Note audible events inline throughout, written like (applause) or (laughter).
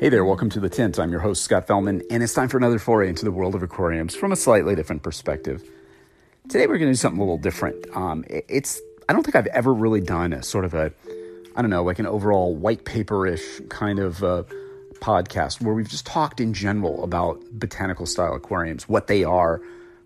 Hey there, welcome to The Tint. I'm your host, Scott Fellman, and it's time for another foray into the world of aquariums from a slightly different perspective. Today we're going to do something a little different. Um, it's I don't think I've ever really done a sort of a I don't know like an overall white paper ish kind of uh, podcast where we've just talked in general about botanical style aquariums, what they are.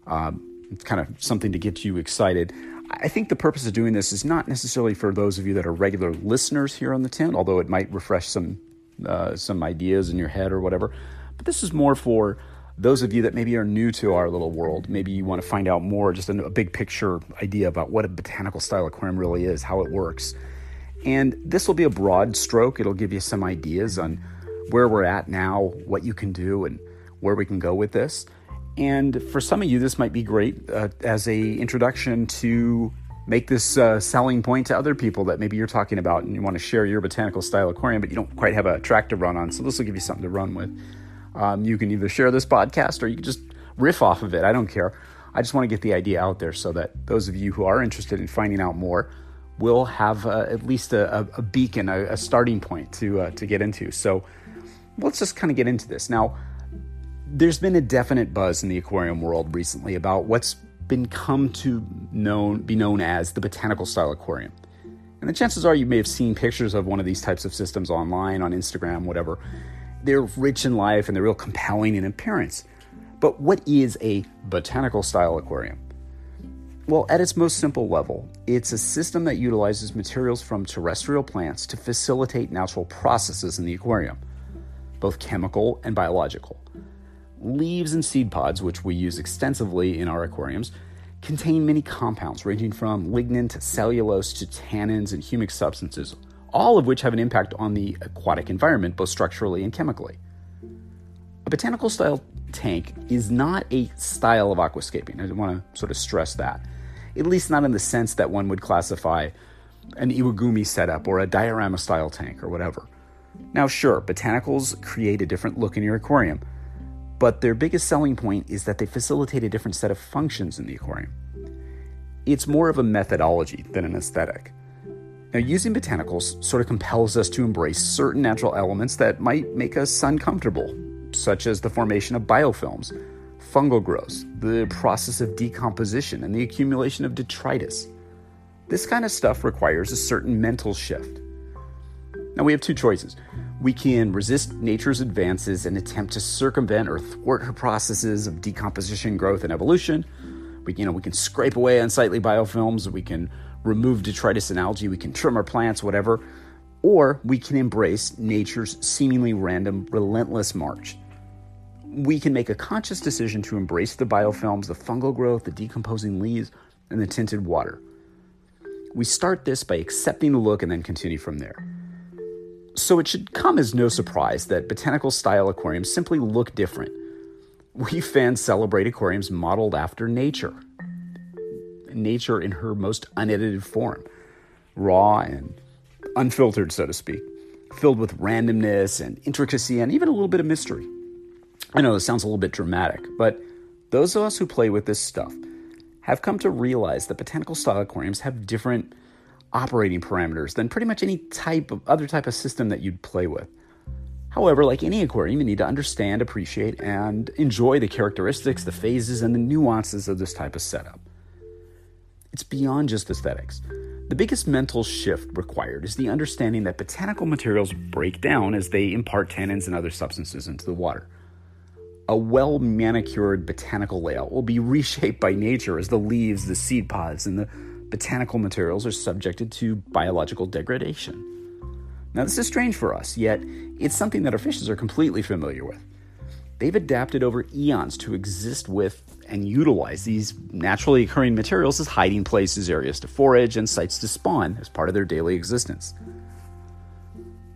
Um, it's kind of something to get you excited. I think the purpose of doing this is not necessarily for those of you that are regular listeners here on the tint, although it might refresh some uh, some ideas in your head or whatever. But this is more for those of you that maybe are new to our little world. Maybe you want to find out more, just a, a big picture idea about what a botanical style aquarium really is, how it works. And this will be a broad stroke. It'll give you some ideas on where we're at now, what you can do, and where we can go with this. And for some of you, this might be great uh, as a introduction to make this uh, selling point to other people that maybe you're talking about and you want to share your botanical style aquarium, but you don't quite have a track to run on. So this will give you something to run with. Um, you can either share this podcast or you can just riff off of it. I don't care. I just want to get the idea out there so that those of you who are interested in finding out more will have uh, at least a, a beacon, a, a, starting point to uh, to get into. So let's just kind of get into this now. There's been a definite buzz in the aquarium world recently about what's been come to known be known as the botanical style aquarium. And the chances are you may have seen pictures of one of these types of systems online, on Instagram, whatever. They're rich in life and they're real compelling in appearance. But what is a botanical style aquarium? Well, at its most simple level, it's a system that utilizes materials from terrestrial plants to facilitate natural processes in the aquarium, both chemical and biological. Leaves and seed pods, which we use extensively in our aquariums, contain many compounds ranging from lignin to cellulose to tannins and humic substances, all of which have an impact on the aquatic environment, both structurally and chemically. A botanical style tank is not a style of aquascaping. I want to sort of stress that. At least not in the sense that one would classify an iwagumi setup or a diorama style tank or whatever. Now, sure, botanicals create a different look in your aquarium, but their biggest selling point is that they facilitate a different set of functions in the aquarium. It's more of a methodology than an aesthetic. Now, using botanicals sort of compels us to embrace certain natural elements that might make us uncomfortable, such as the formation of biofilms, fungal growths, the process of decomposition, and the accumulation of detritus. This kind of stuff requires a certain mental shift. Now, we have two choices we can resist nature's advances and attempt to circumvent or thwart her processes of decomposition, growth, and evolution. We, you know, we can scrape away unsightly biofilms, we can remove detritus and algae, we can trim our plants, whatever. Or we can embrace nature's seemingly random, relentless march. We can make a conscious decision to embrace the biofilms, the fungal growth, the decomposing leaves, and the tinted water. We start this by accepting the look and then continue from there. So it should come as no surprise that botanical style aquariums simply look different. We fans celebrate aquariums modeled after nature. Nature in her most unedited form, raw and unfiltered, so to speak, filled with randomness and intricacy and even a little bit of mystery. I know this sounds a little bit dramatic, but those of us who play with this stuff have come to realize that botanical style aquariums have different operating parameters than pretty much any type of other type of system that you'd play with. However, like any aquarium, you need to understand, appreciate, and enjoy the characteristics, the phases, and the nuances of this type of setup. It's beyond just aesthetics. The biggest mental shift required is the understanding that botanical materials break down as they impart tannins and other substances into the water. A well manicured botanical layout will be reshaped by nature as the leaves, the seed pods, and the botanical materials are subjected to biological degradation. Now, this is strange for us, yet it's something that our fishes are completely familiar with. They've adapted over eons to exist with and utilize these naturally occurring materials as hiding places, areas to forage, and sites to spawn as part of their daily existence.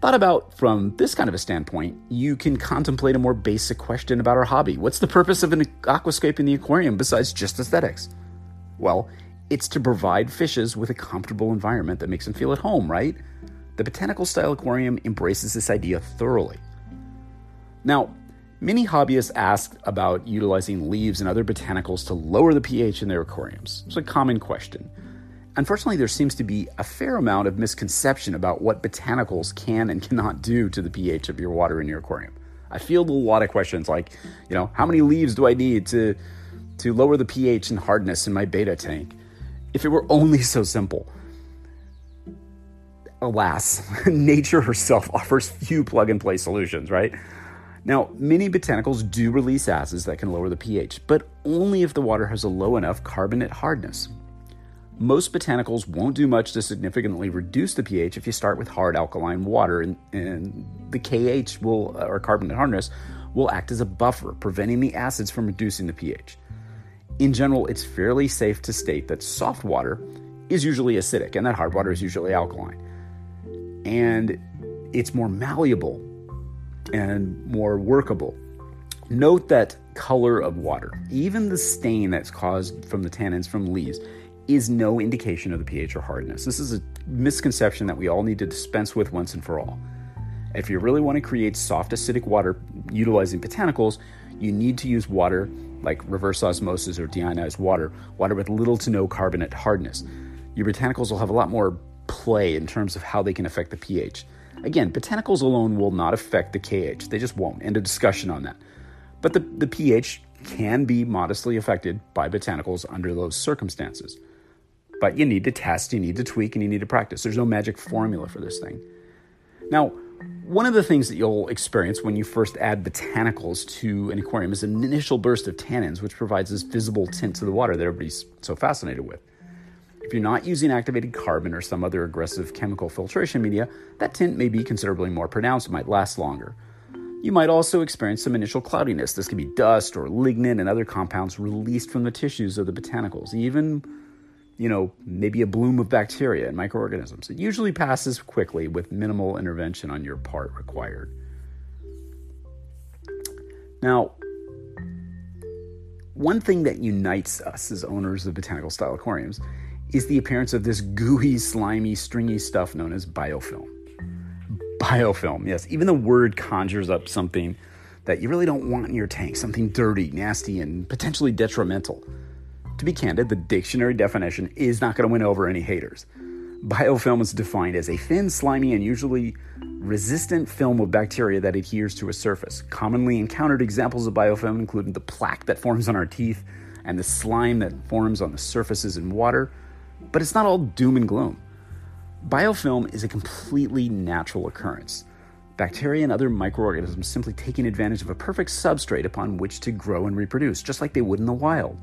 Thought about from this kind of a standpoint, you can contemplate a more basic question about our hobby. What's the purpose of an aquascape in the aquarium besides just aesthetics? Well, it's to provide fishes with a comfortable environment that makes them feel at home, right? The botanical style aquarium embraces this idea thoroughly. Now, many hobbyists ask about utilizing leaves and other botanicals to lower the pH in their aquariums. It's a common question. Unfortunately, there seems to be a fair amount of misconception about what botanicals can and cannot do to the pH of your water in your aquarium. I field a lot of questions like, you know, how many leaves do I need to to lower the pH and hardness in my betta tank? If it were only so simple. Alas, (laughs) nature herself (laughs) offers few plug and play solutions, right? Now, many botanicals do release acids that can lower the pH, but only if the water has a low enough carbonate hardness. Most botanicals won't do much to significantly reduce the pH if you start with hard alkaline water, and, and the KH will, or carbonate hardness, will act as a buffer, preventing the acids from reducing the pH. In general, it's fairly safe to state that soft water is usually acidic and that hard water is usually alkaline. And it's more malleable and more workable. Note that color of water, even the stain that's caused from the tannins from leaves, is no indication of the pH or hardness. This is a misconception that we all need to dispense with once and for all. If you really want to create soft acidic water utilizing botanicals, you need to use water like reverse osmosis or deionized water, water with little to no carbonate hardness. Your botanicals will have a lot more play in terms of how they can affect the pH. Again, botanicals alone will not affect the KH, they just won't. End of discussion on that. But the, the pH can be modestly affected by botanicals under those circumstances. But you need to test, you need to tweak, and you need to practice. There's no magic formula for this thing. Now, one of the things that you'll experience when you first add botanicals to an aquarium is an initial burst of tannins, which provides this visible tint to the water that everybody's so fascinated with. If you're not using activated carbon or some other aggressive chemical filtration media, that tint may be considerably more pronounced and might last longer. You might also experience some initial cloudiness. This can be dust or lignin and other compounds released from the tissues of the botanicals, even you know, maybe a bloom of bacteria and microorganisms. It usually passes quickly with minimal intervention on your part required. Now, one thing that unites us as owners of botanical style aquariums is the appearance of this gooey, slimy, stringy stuff known as biofilm. Biofilm, yes, even the word conjures up something that you really don't want in your tank, something dirty, nasty, and potentially detrimental. To be candid, the dictionary definition is not going to win over any haters. Biofilm is defined as a thin, slimy, and usually resistant film of bacteria that adheres to a surface. Commonly encountered examples of biofilm include the plaque that forms on our teeth and the slime that forms on the surfaces in water, but it's not all doom and gloom. Biofilm is a completely natural occurrence. Bacteria and other microorganisms simply taking advantage of a perfect substrate upon which to grow and reproduce, just like they would in the wild.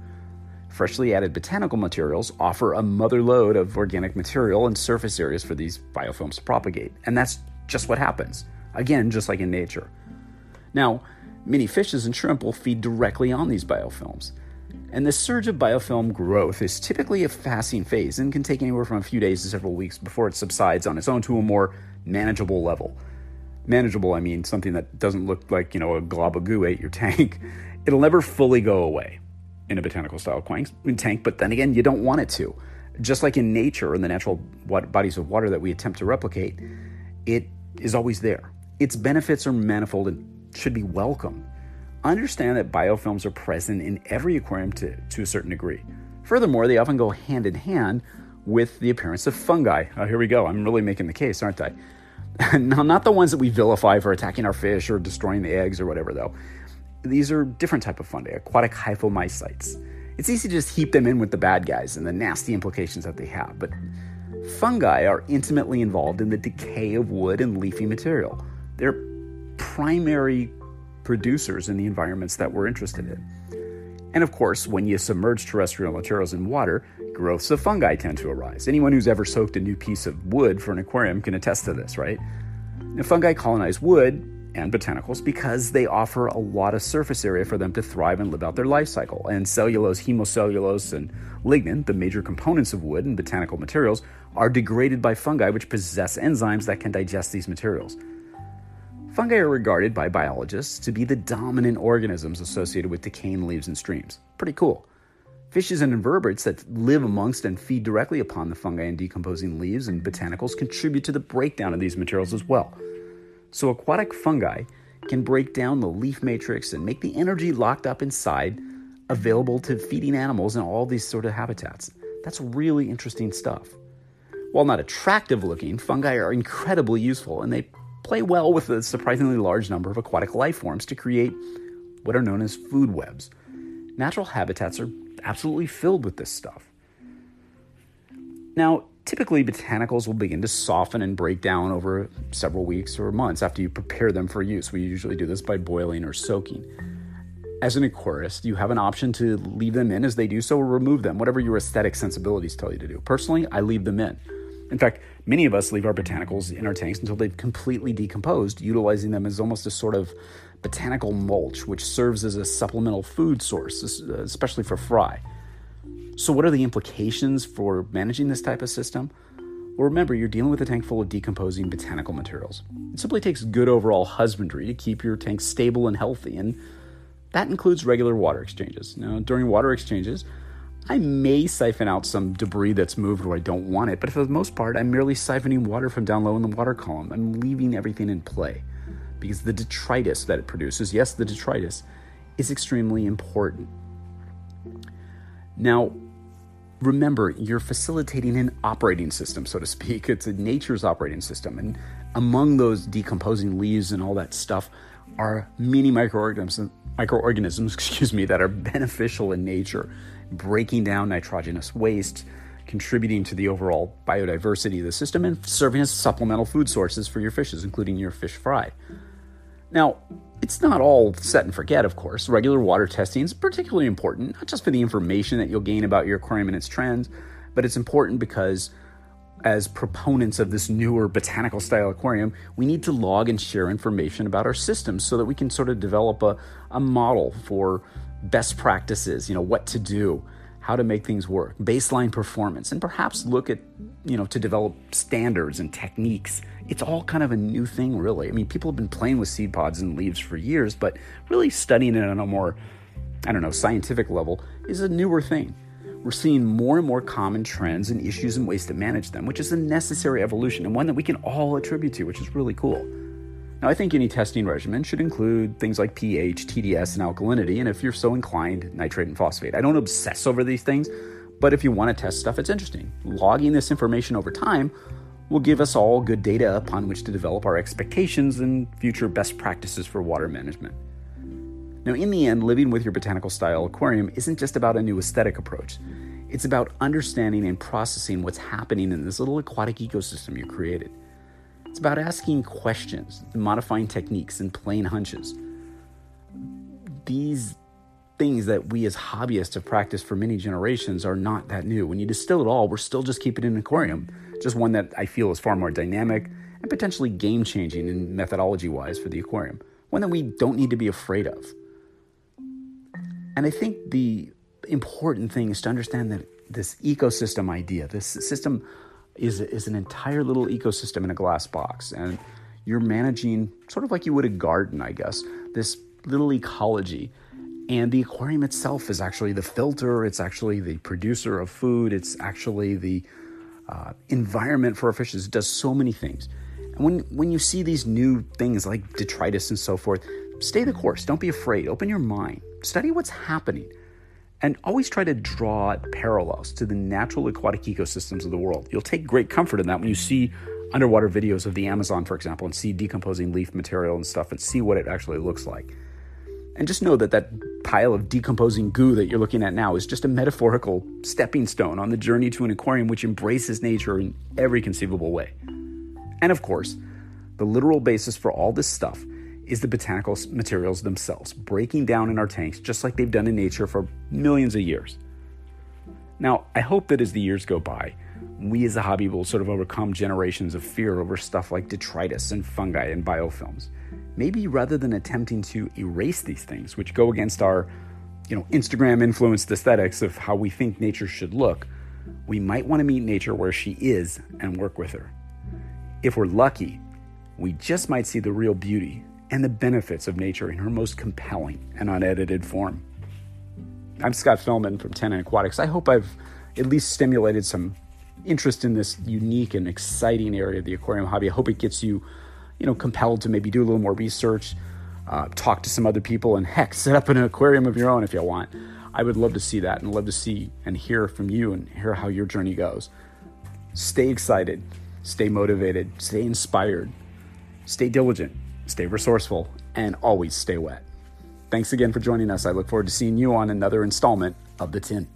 Freshly added botanical materials offer a mother lode of organic material and surface areas for these biofilms to propagate. And that's just what happens. Again, just like in nature. Now, many fishes and shrimp will feed directly on these biofilms. And this surge of biofilm growth is typically a fasting phase and can take anywhere from a few days to several weeks before it subsides on its own to a more manageable level. Manageable, I mean something that doesn't look like, you know, a glob of goo ate your tank. (laughs) It'll never fully go away in a botanical style tank, but then again, you don't want it to. Just like in nature and the natural bodies of water that we attempt to replicate, it is always there. Its benefits are manifold and should be welcome. Understand that biofilms are present in every aquarium to, to a certain degree. Furthermore, they often go hand in hand with the appearance of fungi. Oh, here we go. I'm really making the case, aren't I? (laughs) now, not the ones that we vilify for attacking our fish or destroying the eggs or whatever, though. These are different type of fungi, aquatic hyphomycetes. It's easy to just heap them in with the bad guys and the nasty implications that they have, but fungi are intimately involved in the decay of wood and leafy material. They're primary producers in the environments that we're interested in. And of course, when you submerge terrestrial materials in water, growths of fungi tend to arise. Anyone who's ever soaked a new piece of wood for an aquarium can attest to this, right? Now, fungi colonize wood and botanicals because they offer a lot of surface area for them to thrive and live out their life cycle. And cellulose, hemicellulose, and lignin, the major components of wood and botanical materials, are degraded by fungi which possess enzymes that can digest these materials. Fungi are regarded by biologists to be the dominant organisms associated with decaying leaves and streams. Pretty cool. Fishes and invertebrates that live amongst and feed directly upon the fungi and decomposing leaves and botanicals contribute to the breakdown of these materials as well. So, aquatic fungi can break down the leaf matrix and make the energy locked up inside available to feeding animals in all these sort of habitats. That's really interesting stuff. While not attractive looking, fungi are incredibly useful and they play well with a surprisingly large number of aquatic life forms to create what are known as food webs. Natural habitats are absolutely filled with this stuff. Now, Typically, botanicals will begin to soften and break down over several weeks or months after you prepare them for use. We usually do this by boiling or soaking. As an aquarist, you have an option to leave them in as they do so or remove them, whatever your aesthetic sensibilities tell you to do. Personally, I leave them in. In fact, many of us leave our botanicals in our tanks until they've completely decomposed, utilizing them as almost a sort of botanical mulch, which serves as a supplemental food source, especially for fry. So, what are the implications for managing this type of system? Well, remember, you're dealing with a tank full of decomposing botanical materials. It simply takes good overall husbandry to keep your tank stable and healthy, and that includes regular water exchanges. Now, during water exchanges, I may siphon out some debris that's moved where I don't want it, but for the most part, I'm merely siphoning water from down low in the water column. I'm leaving everything in play because the detritus that it produces, yes, the detritus, is extremely important. Now, remember, you're facilitating an operating system, so to speak. (laughs) It's a nature's operating system. And among those decomposing leaves and all that stuff are many microorganisms, microorganisms (laughs) excuse me, that are beneficial in nature, breaking down nitrogenous waste, contributing to the overall biodiversity of the system, and serving as supplemental food sources for your fishes, including your fish fry. Now, it's not all set and forget, of course. Regular water testing is particularly important, not just for the information that you'll gain about your aquarium and its trends, but it's important because as proponents of this newer botanical style aquarium, we need to log and share information about our systems so that we can sort of develop a, a model for best practices, you know, what to do, how to make things work, baseline performance, and perhaps look at, you know, to develop standards and techniques it's all kind of a new thing, really. I mean, people have been playing with seed pods and leaves for years, but really studying it on a more, I don't know, scientific level is a newer thing. We're seeing more and more common trends and issues and ways to manage them, which is a necessary evolution and one that we can all attribute to, which is really cool. Now, I think any testing regimen should include things like pH, TDS, and alkalinity, and if you're so inclined, nitrate and phosphate. I don't obsess over these things, but if you want to test stuff, it's interesting. Logging this information over time will give us all good data upon which to develop our expectations and future best practices for water management. Now, in the end, living with your botanical style aquarium isn't just about a new aesthetic approach. It's about understanding and processing what's happening in this little aquatic ecosystem you created. It's about asking questions, modifying techniques, and playing hunches. These things that we as hobbyists have practiced for many generations are not that new. When you distill it all, we're still just keeping an aquarium just one that I feel is far more dynamic and potentially game changing in methodology wise for the aquarium, one that we don't need to be afraid of. And I think the important thing is to understand that this ecosystem idea, this system is, is an entire little ecosystem in a glass box. And you're managing sort of like you would a garden, I guess, this little ecology. And the aquarium itself is actually the filter, it's actually the producer of food, it's actually the uh, environment for our fishes. It does so many things. And when, when you see these new things like detritus and so forth, stay the course. Don't be afraid. Open your mind. Study what's happening. And always try to draw parallels to the natural aquatic ecosystems of the world. You'll take great comfort in that when you see underwater videos of the Amazon, for example, and see decomposing leaf material and stuff and see what it actually looks like. And just know that that pile of decomposing goo that you're looking at now is just a metaphorical stepping stone on the journey to an aquarium which embraces nature in every conceivable way. And of course, the literal basis for all this stuff is the botanical materials themselves, breaking down in our tanks just like they've done in nature for millions of years. Now, I hope that as the years go by, we as a hobby will sort of overcome generations of fear over stuff like detritus and fungi and biofilms. Maybe rather than attempting to erase these things, which go against our you know, Instagram influenced aesthetics of how we think nature should look, we might want to meet nature where she is and work with her. If we're lucky, we just might see the real beauty and the benefits of nature in her most compelling and unedited form. I'm Scott Fellman from Tannin Aquatics. I hope I've at least stimulated some interest in this unique and exciting area of the aquarium hobby. I hope it gets you, you know, compelled to maybe do a little more research, uh, talk to some other people, and heck, (laughs) set up an aquarium of your own if you want. I would love to see that and love to see and hear from you and hear how your journey goes. Stay excited, stay motivated, stay inspired, stay diligent, stay resourceful, and always stay wet. Thanks again for joining us. I look forward to seeing you on another installment of The Tint.